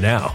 now.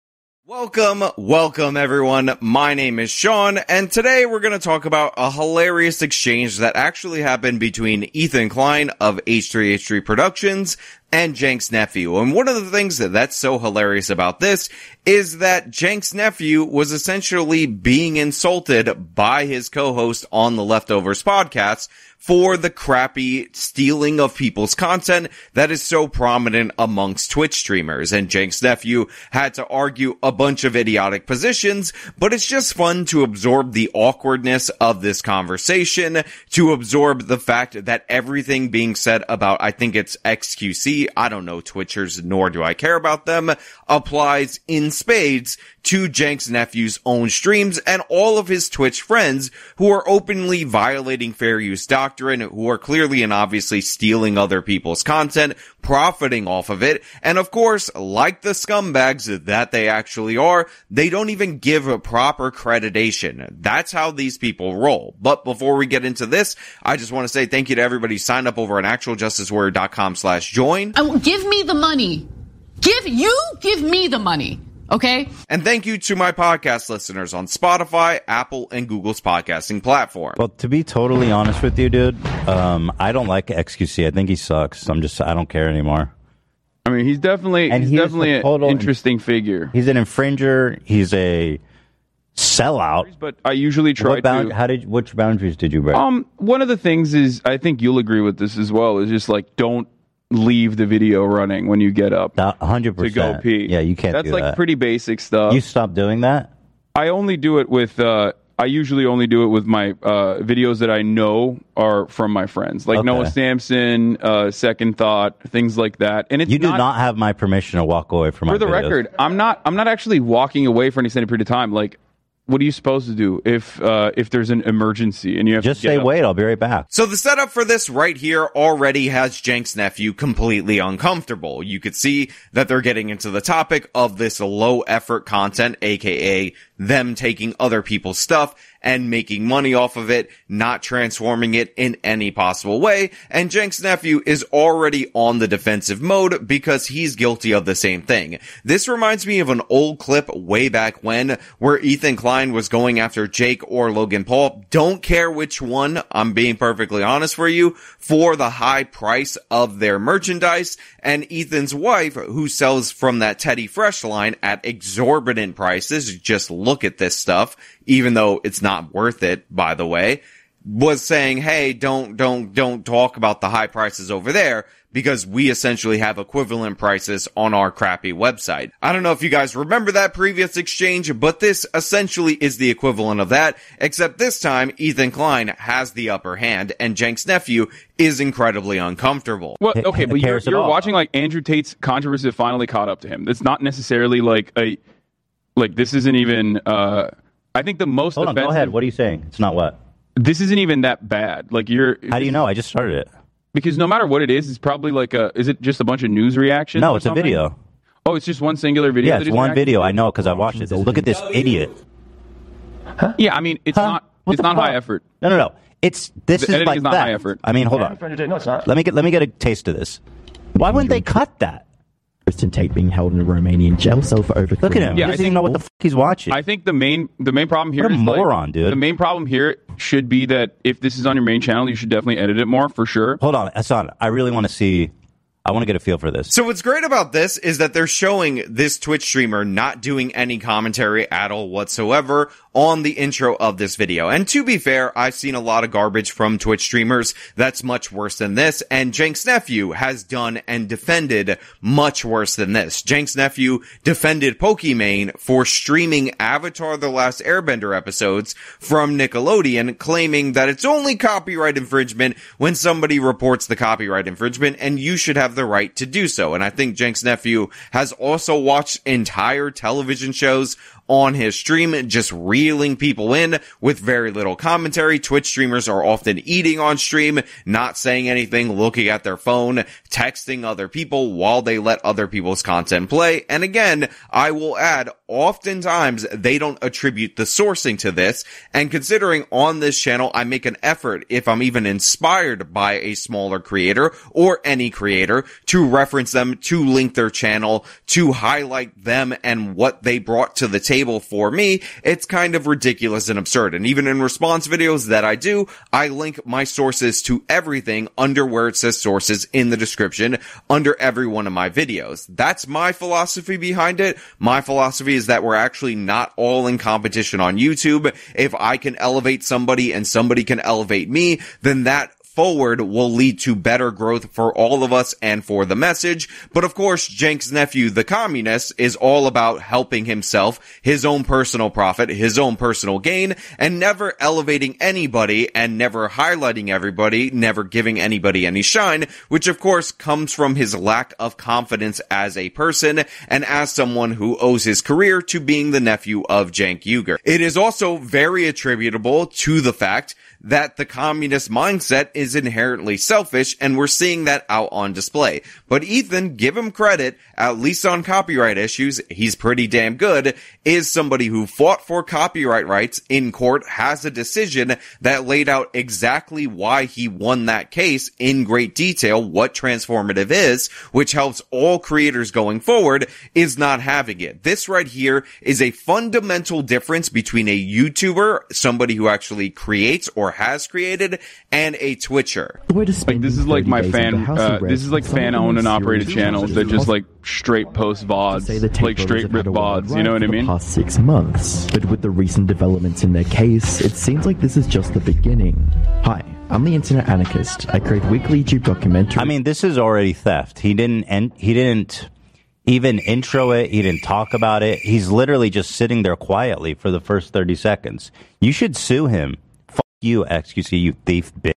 Welcome, welcome everyone. My name is Sean, and today we're going to talk about a hilarious exchange that actually happened between Ethan Klein of H3H3 Productions and Cenk's nephew. And one of the things that that's so hilarious about this is that Cenk's nephew was essentially being insulted by his co-host on the Leftovers podcast for the crappy stealing of people's content that is so prominent amongst Twitch streamers. And Cenk's nephew had to argue a bunch of idiotic positions, but it's just fun to absorb the awkwardness of this conversation, to absorb the fact that everything being said about, I think it's XQC, I don't know Twitchers, nor do I care about them, applies in spades to Cenk's nephew's own streams and all of his Twitch friends who are openly violating fair use doctrine, who are clearly and obviously stealing other people's content, profiting off of it, and of course, like the scumbags that they actually are, they don't even give a proper accreditation. That's how these people roll. But before we get into this, I just want to say thank you to everybody who signed up over on actualjusticewarrior.com slash join. Will give me the money. Give you give me the money. Okay. And thank you to my podcast listeners on Spotify, Apple, and Google's podcasting platform. Well, to be totally honest with you, dude, um, I don't like XQC. I think he sucks. I'm just, I don't care anymore. I mean, he's definitely And he's he definitely a an total- interesting figure. He's an infringer. He's a sellout. But I usually try What bound, to. how did which boundaries did you break? Um, one of the things is I think you'll agree with this as well. Is just like don't leave the video running when you get up hundred to go pee. Yeah, you can't. That's like that. pretty basic stuff. You stop doing that. I only do it with. Uh, I usually only do it with my uh, videos that I know are from my friends, like Okay. Noah Samsen, uh, Second Thought, things like that. And it's You do not, not have my permission to walk away from my for the videos. record, I'm not. I'm not actually walking away for an extended period of time. Like, what are you supposed to do if uh, if there's an emergency and you have Just to get say up? wait. I'll be right back. So the setup for this right here already has Cenk's nephew completely uncomfortable. You could see that they're getting into the topic of this low effort content, aka them taking other people's stuff and making money off of it, not transforming it in any possible way. And Cenk's nephew is already on the defensive mode because he's guilty of the same thing. This reminds me of an old clip way back when where Ethan Klein was going after Jake or Logan Paul. Don't care which one. I'm being perfectly honest for you for the high price of their merchandise and Ethan's wife who sells from that Teddy Fresh line at exorbitant prices. Just look at this stuff, even though it's not worth it, by the way, was saying, Hey, don't, don't, don't talk about the high prices over there because we essentially have equivalent prices on our crappy website. I don't know if you guys remember that previous exchange, but this essentially is the equivalent of that, except this time Ethan Klein has the upper hand and Cenk's nephew is incredibly uncomfortable. Well, okay, but you're, you're watching like Andrew Tate's controversy that finally caught up to him. It's not necessarily like a like this isn't even. uh I think the most Hold on. Go ahead. What are you saying? It's not what. this isn't even that bad. Like you're. How do you know? I just started it. Because no matter what it is, it's probably like a. Is it just a bunch of news reactions? No, or it's a video. Oh, it's just one singular video. Yeah, it's one reacting video. to? I know because I watched it. Look at this idiot. Huh? Yeah, I mean, it's Huh? not. What it's the not high effort. No, no, no. It's this The is like is not that. high effort. I mean, hold on. No, it's not. Let me get let me get a taste of this. Why wouldn't they cut that? Tristan Tate being held in a Romanian jail cell for over Look three at him. Yeah, he I doesn't even know what the fuck he's watching. I think the main the main problem here What a is, like, moron, dude. The main problem here should be that if this is on your main channel, you should definitely edit it more for sure. Hold on, Hasan. I really want to see. I want to get a feel for this. So what's great about this is that they're showing this Twitch streamer not doing any commentary at all whatsoever, on the intro of this video. And to be fair, I've seen a lot of garbage from Twitch streamers that's much worse than this, and Cenk's Nephew has done and defended much worse than this. Cenk's Nephew defended Pokimane for streaming Avatar The Last Airbender episodes from Nickelodeon, claiming that it's only copyright infringement when somebody reports the copyright infringement, and you should have the right to do so. And I think Cenk's Nephew has also watched entire television shows on his stream, just reeling people in with very little commentary. Twitch streamers are often eating on stream, not saying anything, looking at their phone, texting other people while they let other people's content play. And again, I will add, oftentimes they don't attribute the sourcing to this. And considering on this channel, I make an effort if I'm even inspired by a smaller creator or any creator to reference them, to link their channel, to highlight them and what they brought to the table for me, it's kind of ridiculous and absurd. And even in response videos that I do, I link my sources to everything under where it says sources in the description under every one of my videos. That's my philosophy behind it. My philosophy is that we're actually not all in competition on YouTube. If I can elevate somebody and somebody can elevate me, then that forward will lead to better growth for all of us and for the message. But of course, Cenk's nephew, the communist, is all about helping himself, his own personal profit, his own personal gain, and never elevating anybody and never highlighting everybody, never giving anybody any shine, which of course comes from his lack of confidence as a person and as someone who owes his career to being the nephew of Cenk Uygur. It is also very attributable to the fact that the communist mindset is inherently selfish and we're seeing that out on display. But Ethan, give him credit, at least on copyright issues, he's pretty damn good, is somebody who fought for copyright rights in court, has a decision that laid out exactly why he won that case in great detail, what transformative is, which helps all creators going forward, is not having it. This right here is a fundamental difference between a YouTuber, somebody who actually creates or has created, and a Twitcher. Like this is like my fan. Uh, this is like fan owned and operated channels that just like straight post vods, like straight rip vods. You know what I mean? Past six months, but with the recent developments in their case, it seems like this is just the beginning. Hi. I'm the internet anarchist. I create weekly YouTube documentaries. I mean, this is already theft. He didn't. En- he didn't even intro it. He didn't talk about it. He's literally just sitting there quietly for the first thirty seconds. You should sue him. Fuck you, XQC, you thief bitch.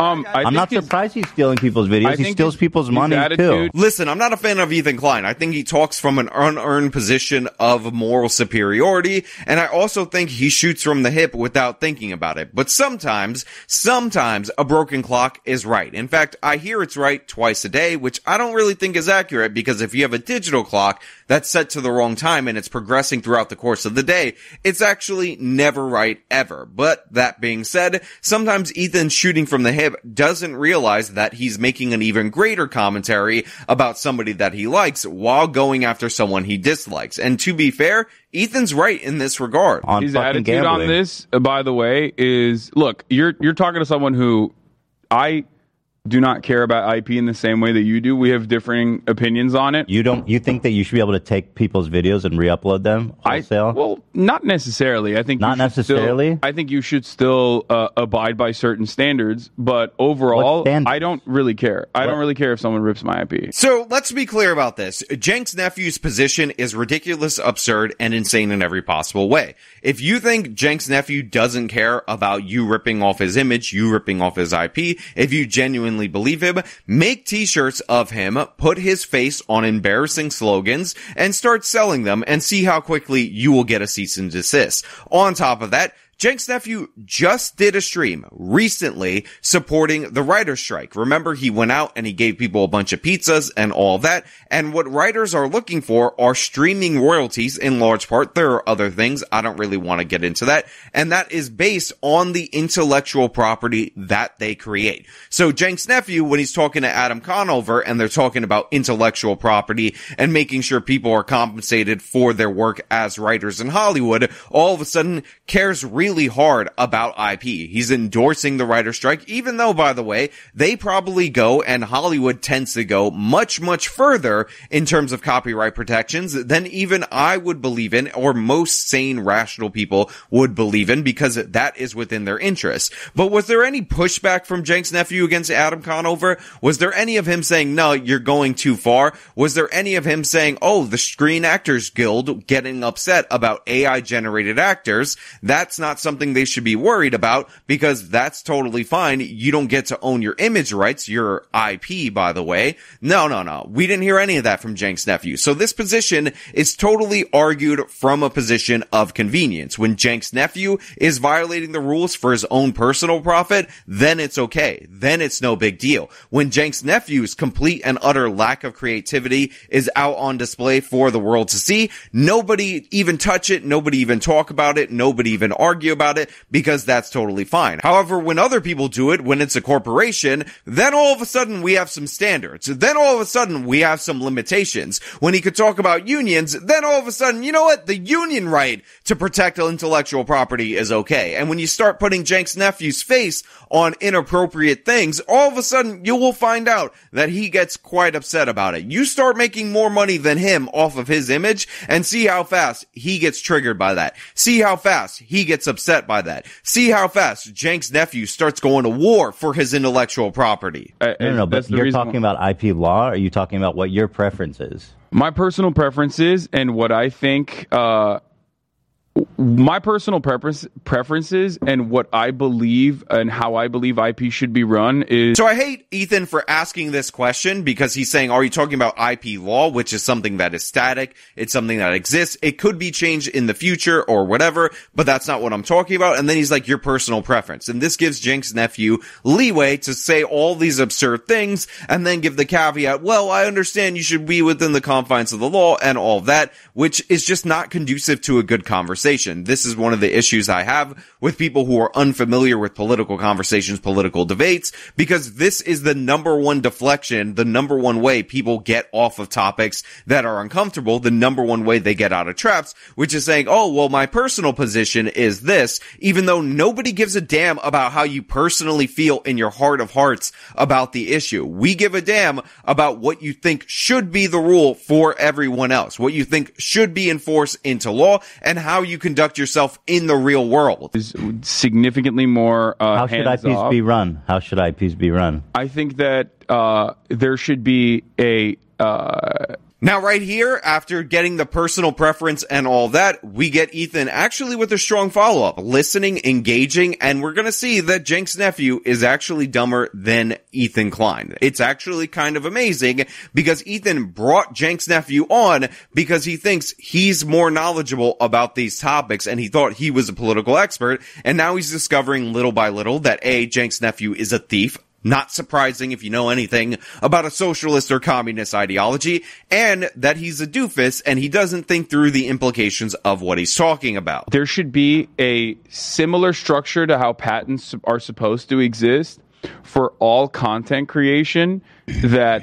Um, I I'm not surprised he's stealing people's videos. He steals his- people's his money too. Listen, I'm not a fan of Ethan Klein. I think he talks from an unearned position of moral superiority, and I also think he shoots from the hip without thinking about it. But sometimes, sometimes a broken clock is right. In fact, I hear it's right twice a day, which I don't really think is accurate because if you have a digital clock that's set to the wrong time and it's progressing throughout the course of the day, it's actually never right ever. But that being said, sometimes Ethan shooting from the hip doesn't realize that he's making an even greater commentary about somebody that he likes while going after someone he dislikes. And to be fair, Ethan's right in this regard. On his fucking attitude on this, uh, by the way, is look. You're you're talking to someone who I do not care about IP in the same way that you do. We have differing opinions on it. You don't. You think that you should be able to take people's videos and re-upload them I wholesale? well, not necessarily. I think Not you should still- necessarily? I think you should still uh, abide by certain standards, but overall, standards? I don't really care. I What- don't really care if someone rips my IP. So let's be clear about this. Cenk's nephew's position is ridiculous, absurd, and insane in every possible way. If you think Cenk's nephew doesn't care about you ripping off his image, you ripping off his IP, if you genuinely believe him, make t-shirts of him, put his face on embarrassing slogans, and start selling them and see how quickly you will get a cease and desist. On top of that, Cenk's nephew just did a stream recently supporting the writer's strike. Remember, he went out and he gave people a bunch of pizzas and all that. And what writers are looking for are streaming royalties in large part. There are other things. I don't really want to get into that. And that is based on the intellectual property that they create. So Cenk's nephew, when he's talking to Adam Conover and they're talking about intellectual property and making sure people are compensated for their work as writers in Hollywood, all of a sudden cares really really hard about IP. He's endorsing the writer strike, even though, by the way, they probably go and Hollywood tends to go much, much further in terms of copyright protections than even I would believe in or most sane, rational people would believe in because that is within their interest. But was there any pushback from Cenk's nephew against Adam Conover? Was there any of him saying, no, you're going too far? Was there any of him saying, oh, the Screen Actors Guild getting upset about AI generated actors? That's not something they should be worried about because that's totally fine. You don't get to own your image rights, your IP, by the way. No, no, no. We didn't hear any of that from Cenk's nephew. So this position is totally argued from a position of convenience. When Cenk's nephew is violating the rules for his own personal profit, then it's okay. Then it's no big deal. When Cenk's nephew's complete and utter lack of creativity is out on display for the world to see, nobody even touch it, nobody even talk about it, nobody even argue about it because that's totally fine. However, when other people do it, when it's a corporation, then all of a sudden we have some standards. Then all of a sudden we have some limitations. When he could talk about unions, then all of a sudden, you know what? The union right to protect intellectual property is okay. And when you start putting Cenk's nephew's face on inappropriate things, all of a sudden you will find out that he gets quite upset about it. You start making more money than him off of his image and see how fast he gets triggered by that. See how fast he gets upset by that. See how fast Cenk's nephew starts going to war for his intellectual property. no, no, no, but you're talking about IP law, or are you talking about what your preference is? My personal preferences and what I think, uh, my personal preference, preferences and what I believe and how I believe IP should be run is. So I hate Ethan for asking this question because he's saying, are you talking about IP law, which is something that is static? It's something that exists. It could be changed in the future or whatever, but that's not what I'm talking about. And then he's like, your personal preference. And this gives Cenk's nephew leeway to say all these absurd things and then give the caveat, well, I understand you should be within the confines of the law and all that, which is just not conducive to a good conversation. This is one of the issues I have with people who are unfamiliar with political conversations, political debates, because this is the number one deflection, the number one way people get off of topics that are uncomfortable, the number one way they get out of traps, which is saying, oh, well, my personal position is this, even though nobody gives a damn about how you personally feel in your heart of hearts about the issue. We give a damn about what you think should be the rule for everyone else, what you think should be enforced into law, and how you conduct yourself in the real world. Is significantly more. Uh, How should IPs hands-off. be run? How should IPs be run? I think that uh, there should be a. Uh, Now, right here, after getting the personal preference and all that, we get Ethan actually with a strong follow up, listening, engaging, and we're gonna see that Cenk's nephew is actually dumber than Ethan Klein. It's actually kind of amazing because Ethan brought Cenk's nephew on because he thinks he's more knowledgeable about these topics and he thought he was a political expert, and now he's discovering little by little that A, Cenk's nephew is a thief, not surprising if you know anything about a socialist or communist ideology, and that he's a doofus and he doesn't think through the implications of what he's talking about. there should be a similar structure to how patents are supposed to exist for all content creation that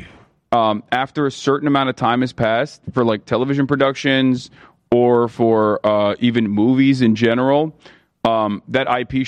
um, after a certain amount of time has passed for like television productions or for uh, even movies in general um, that ip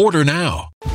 Order now.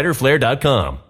fighterflare.com.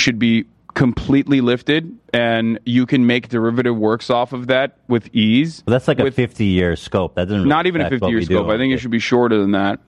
should be completely lifted and you can make derivative works off of that with ease. But that's like a 50 year scope. That doesn't Not even a reflect 50 what year we do. scope. I think it should be shorter than that.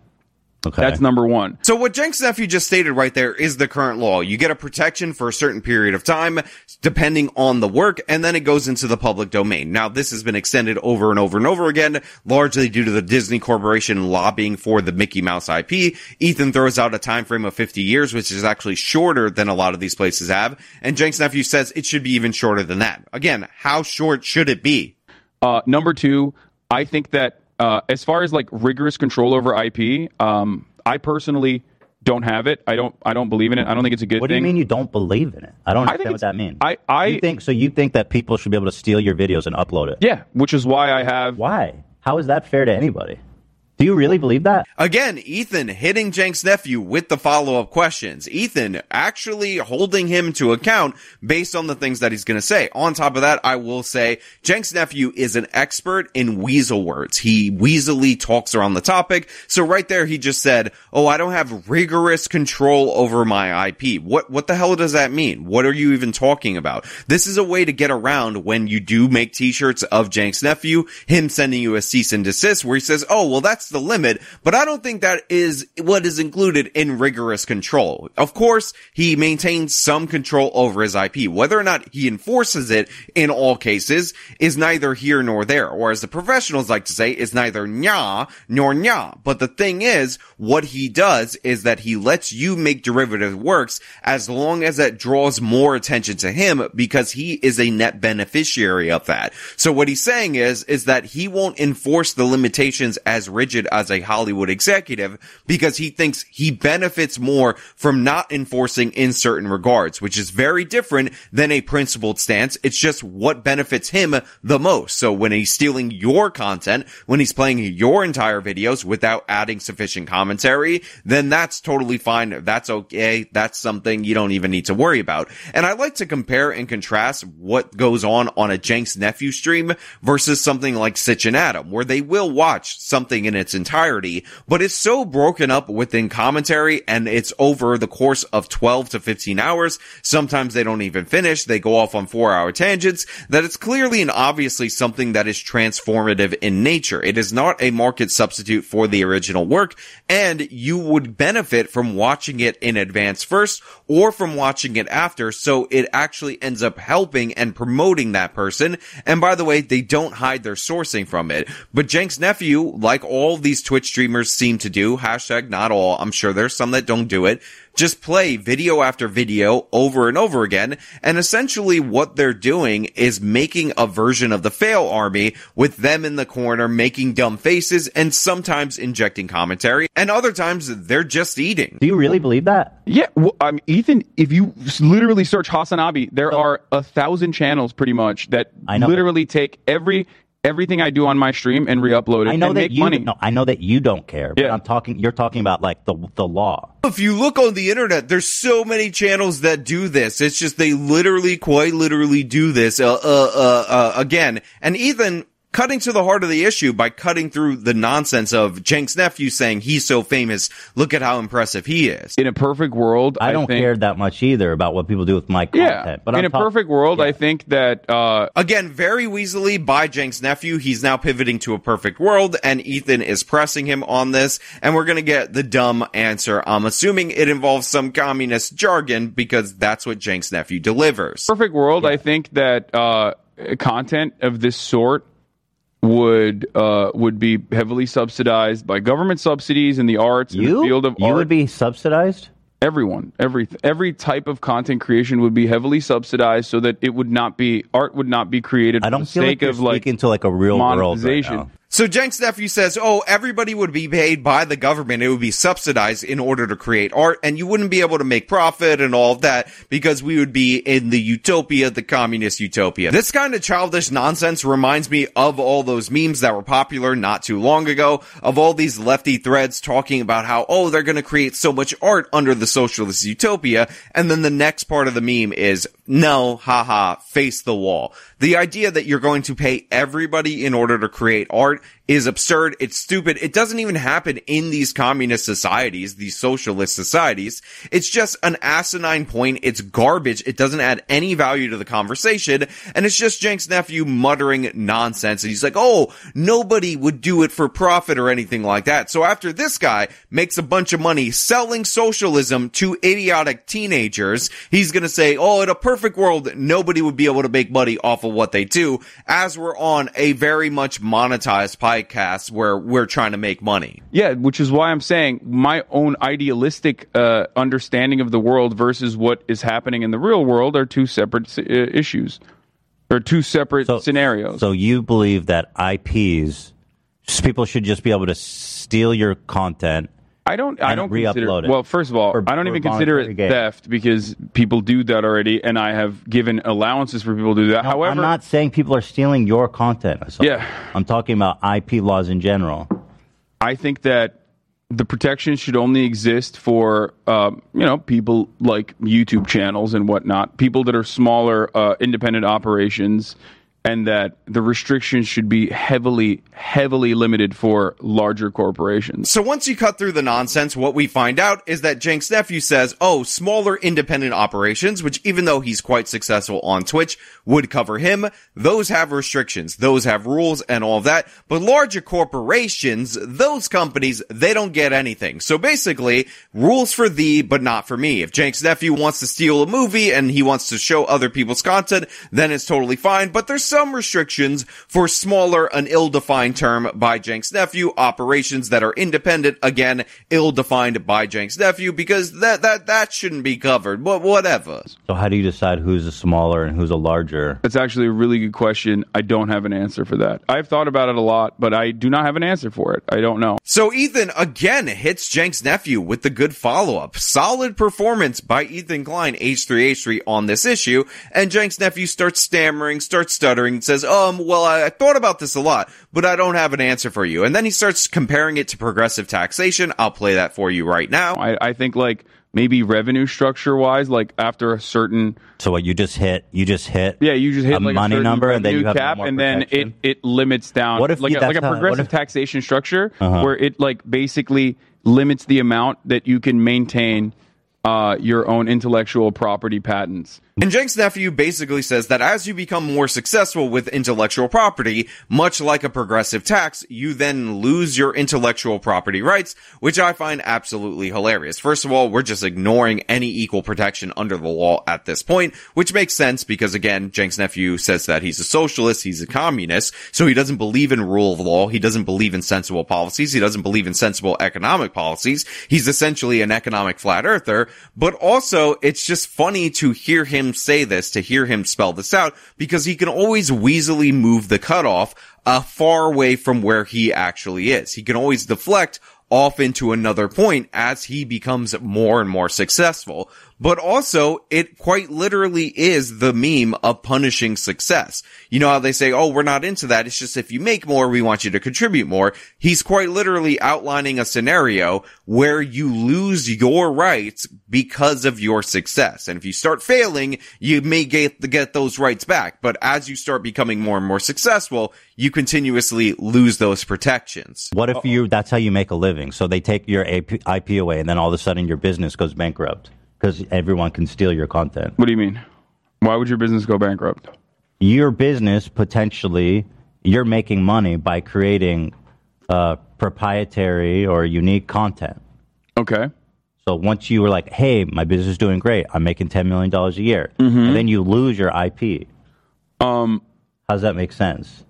Okay. That's number one. So what Cenk's nephew just stated right there is the current law. You get a protection for a certain period of time, depending on the work, and then it goes into the public domain. Now, this has been extended over and over and over again, largely due to the Disney Corporation lobbying for the Mickey Mouse IP. Ethan throws out a time frame of 50 years, which is actually shorter than a lot of these places have, and Cenk's nephew says it should be even shorter than that. Again, how short should it be? Uh, number two, I think that uh, as far as like rigorous control over IP, um, I personally don't have it. I don't. I don't believe in it. I don't think it's a good What do thing. you mean you don't believe in it? I don't I understand what that means. I, I you think so? You think that people should be able to steal your videos and upload it? yeah, which is why I have. Why? How is that fair to anybody? Do you really believe that? Again, Ethan hitting Cenk's nephew with the follow-up questions. Ethan actually holding him to account based on the things that he's gonna say. On top of that, I will say Cenk's nephew is an expert in weasel words. He weaselly talks around the topic. So right there, he just said, Oh, I don't have rigorous control over my IP. What, what the hell does that mean? What are you even talking about? This is a way to get around when you do make t-shirts of Cenk's nephew, him sending you a cease and desist where he says, Oh, well, that's the limit, but I don't think that is what is included in rigorous control. Of course, he maintains some control over his IP. Whether or not he enforces it in all cases is neither here nor there, or as the professionals like to say, is neither nya nor nya. But the thing is, what he does is that he lets you make derivative works as long as that draws more attention to him because he is a net beneficiary of that. So what he's saying is, is that he won't enforce the limitations as rigid as a Hollywood executive because he thinks he benefits more from not enforcing in certain regards, which is very different than a principled stance. It's just what benefits him the most. So when he's stealing your content, when he's playing your entire videos without adding sufficient commentary, then that's totally fine. That's okay. That's something you don't even need to worry about. And I like to compare and contrast what goes on on a Cenk's nephew stream versus something like Sitch and Adam, where they will watch something in its its entirety, but it's so broken up within commentary and it's over the course of 12 to 15 hours. Sometimes they don't even finish. They go off on four hour tangents that it's clearly and obviously something that is transformative in nature. It is not a market substitute for the original work and you would benefit from watching it in advance first or from watching it after. So it actually ends up helping and promoting that person. And by the way, they don't hide their sourcing from it. But Cenk's nephew, like all these Twitch streamers seem to do, hashtag not all, I'm sure there's some that don't do it, just play video after video over and over again. And essentially what they're doing is making a version of the fail army with them in the corner, making dumb faces and sometimes injecting commentary. And other times they're just eating. Do you really believe that? Yeah, well, I mean, Ethan, if you literally search Hasanabi, there are a thousand channels pretty much that I know. literally take every everything I do on my stream and re-upload it I know and that make you. money. No, I know that you don't care. But Yeah. I'm talking. You're talking about like the the law. If you look on the internet, there's so many channels that do this. It's just they literally, quite literally do this, uh, uh, uh, uh, again. And Ethan, cutting to the heart of the issue by cutting through the nonsense of Cenk's nephew saying he's so famous, look at how impressive he is. In a perfect world, I don't think, care that much either about what people do with my Yeah, content. But in I'm a talk- perfect world, I think that uh, Again, very weaselly by Cenk's nephew. He's now pivoting to a perfect world and Ethan is pressing him on this and we're gonna get the dumb answer. I'm assuming it involves some communist jargon because that's what Cenk's nephew delivers. perfect world, I think that uh, content of this sort would uh, would be heavily subsidized by government subsidies in the arts, in you the field of you art. would be subsidized. everyone every every type of content creation would be heavily subsidized so that it would not be art would not be created I don't the feel like sake you're of like speaking to like a real world right monetization. So Cenk's nephew says, oh, everybody would be paid by the government. It would be subsidized in order to create art and you wouldn't be able to make profit and all of that because we would be in the utopia, the communist utopia. This kind of childish nonsense reminds me of all those memes that were popular not too long ago of all these lefty threads talking about how, oh, they're going to create so much art under the socialist utopia. And then the next part of the meme is, no, haha, face the wall. The idea that you're going to pay everybody in order to create art is absurd. It's stupid. It doesn't even happen in these communist societies, these socialist societies. It's just an asinine point. It's garbage. It doesn't add any value to the conversation. And it's just Cenk's nephew muttering nonsense. And he's like, oh, nobody would do it for profit or anything like that. So after this guy makes a bunch of money selling socialism to idiotic teenagers, he's gonna say, oh, in a perfect world, nobody would be able to make money off of what they do, as we're on a very much monetized podcast where we're trying to make money. Yeah, which is why I'm saying my own idealistic uh, understanding of the world versus what is happening in the real world are two separate uh, issues or two separate scenarios. So you believe that IPs, people should just be able to steal your content. I don't. I don't re-upload consider. it. Well, first of all, For- I don't even consider it gain. theft because people do that already, and I have given allowances for people to do that. No, However, I'm not saying people are stealing your content. Yeah. I'm talking about IP laws in general. I think that the protection should only exist for um, you know people like YouTube channels and whatnot, people that are smaller uh, independent operations, and that the restrictions should be heavily, heavily limited for larger corporations. So once you cut through the nonsense, what we find out is that Cenk's nephew says, oh, smaller independent operations, which even though he's quite successful on Twitch, would cover him. Those have restrictions. Those have rules and all of that. But larger corporations, those companies, they don't get anything. So basically, rules for thee, but not for me. If Cenk's nephew wants to steal a movie and he wants to show other people's content, then it's totally fine. But there's some restrictions for smaller, an ill-defined term by Cenk's nephew, operations that are independent, again, ill-defined by Cenk's nephew, because that, that, that shouldn't be covered. But whatever. So how do you decide who's a smaller and who's a larger? That's actually a really good question. I don't have an answer for that. I've thought about it a lot, but I do not have an answer for it. I don't know. So Ethan again hits Cenk's nephew with the good follow-up. Solid performance by Ethan Klein, H3H3 on this issue, and Cenk's nephew starts stammering, starts stuttering, says, um, well, I, I thought about this a lot, but I don't have an answer for you. And then he starts comparing it to progressive taxation. I'll play that for you right now. I, I think like maybe revenue structure wise, like after a certain So what you just hit? You just hit. yeah, you just hit a like money certain number, and then you have cap, more and then it it limits down. What if like you- a, like that's a not- what progressive if- taxation structure Uh-huh. where it like basically limits the amount that you can maintain uh, your own intellectual property patents. And Cenk's nephew basically says that as you become more successful with intellectual property, much like a progressive tax, you then lose your intellectual property rights, which I find absolutely hilarious. First of all, we're just ignoring any equal protection under the law at this point, which makes sense because again, Cenk's nephew says that he's a socialist, he's a communist, so he doesn't believe in rule of law, he doesn't believe in sensible policies, he doesn't believe in sensible economic policies, he's essentially an economic flat earther, but also it's just funny to hear him say this, to hear him spell this out, because he can always weaselly move the cutoff uh, far away from where he actually is. He can always deflect off into another point as he becomes more and more successful. But also, it quite literally is the meme of punishing success. You know how they say, oh, we're not into that. It's just if you make more, we want you to contribute more. He's quite literally outlining a scenario where you lose your rights because of your success. And if you start failing, you may get, get those rights back. But as you start becoming more and more successful, you continuously lose those protections. What if you? That's how you make a living. So they take your AP, IP away, and then all of a sudden your business goes bankrupt because everyone can steal your content. What do you mean? Why would your business go bankrupt? Your business potentially, you're making money by creating uh, proprietary or unique content. Okay. So once you were like, "Hey, my business is doing great. I'm making ten million dollars a year," Mhm. and then you lose your IP. Um, how does that make sense?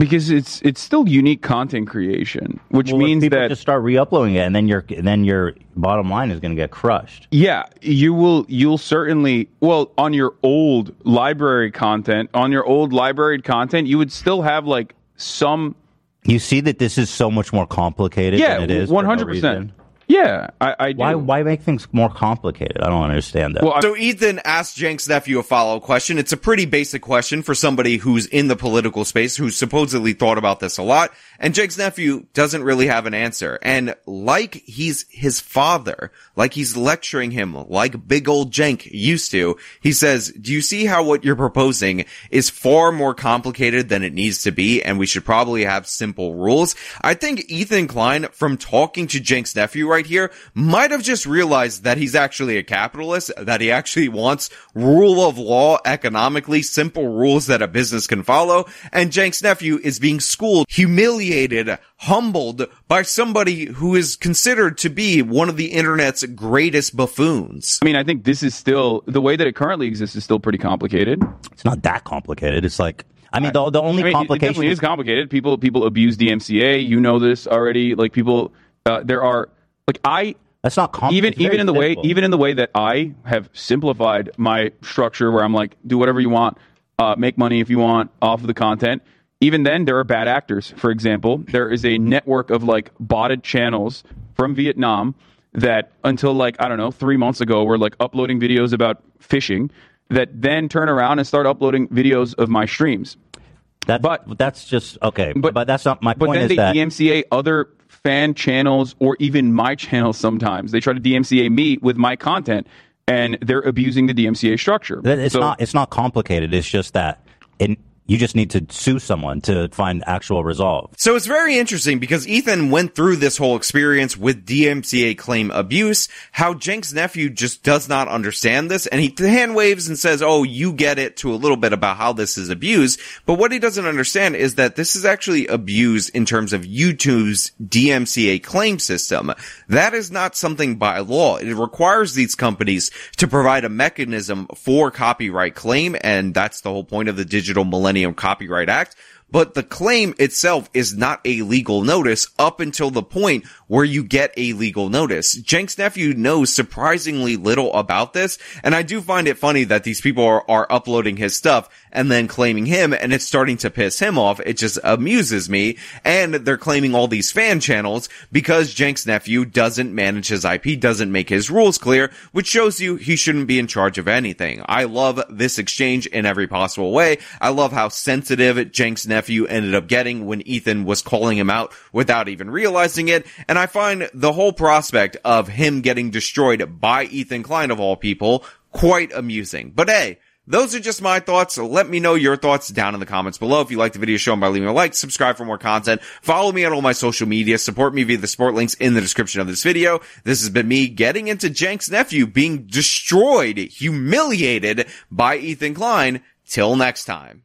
Because it's it's still unique content creation, which Well, means people that just start re-uploading it, and then your then your bottom line is going to get crushed. Yeah, you will. You'll certainly. Well, on your old library content, on your old library content, you would still have like some. You see that this is so much more complicated Yeah, than it is. one hundred percent. Reason. Yeah, I, I do. Why why make things more complicated? I don't understand that. so Ethan asked Cenk's nephew a follow-up question. It's a pretty basic question for somebody who's in the political space, who's supposedly thought about this a lot. And Cenk's nephew doesn't really have an answer. And like he's his father, like he's lecturing him, like big old Cenk used to, he says, do you see how what you're proposing is far more complicated than it needs to be? And we should probably have simple rules. I think Ethan Klein, from talking to Cenk's nephew right here, might have just realized that he's actually a capitalist, that he actually wants rule of law economically, simple rules that a business can follow. And Cenk's nephew is being schooled, humiliated, humbled by somebody who is considered to be one of the internet's greatest buffoons. I mean, I think this is still the way that it currently exists is still pretty complicated. It's not that complicated. It's like I mean, the, the only I mean, complication It definitely is complicated. People people abuse DMCA. You know this already. Like people, uh, there are like I. That's not even even in the way even in the way that I have simplified my structure, where I'm like, do whatever you want, uh, make money if you want off of the content. Even then, there are bad actors. For example, there is a network of like botted channels from Vietnam that until like I don't know three months ago were like uploading videos about fishing that then turn around and start uploading videos of my streams. That, but that's just okay. But, but that's not my But point. then is they that DMCA other fan channels or even my channel sometimes. They try to DMCA me with my content and they're abusing the DMCA structure. it's So- not it's not complicated. It's just that it, you just need to sue someone to find actual resolve. So it's very interesting because Ethan went through this whole experience with DMCA claim abuse, how Cenk's nephew just does not understand this, and he hand waves and says, oh, you get it to a little bit about how this is abused, but what he doesn't understand is that this is actually abused in terms of YouTube's DMCA claim system. That is not something by law. It requires these companies to provide a mechanism for copyright claim, and that's the whole point of the Digital Millennium Copyright Act. But the claim itself is not a legal notice up until the point where you get a legal notice. Cenk's nephew knows surprisingly little about this, and I do find it funny that these people are, are uploading his stuff and then claiming him, and it's starting to piss him off. It just amuses me, and they're claiming all these fan channels because Cenk's nephew doesn't manage his IP, doesn't make his rules clear, which shows you he shouldn't be in charge of anything. I love this exchange in every possible way. I love how sensitive Cenk's nephew nephew ended up getting when Ethan was calling him out without even realizing it. And I find the whole prospect of him getting destroyed by Ethan Klein of all people quite amusing. But hey, those are just my thoughts. Let me know your thoughts down in the comments below. If you like the video, show them by leaving a like, subscribe for more content, follow me on all my social media, support me via the support links in the description of this video. This has been me getting into Cenk's nephew being destroyed, humiliated by Ethan Klein. Till next time.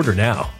Order now.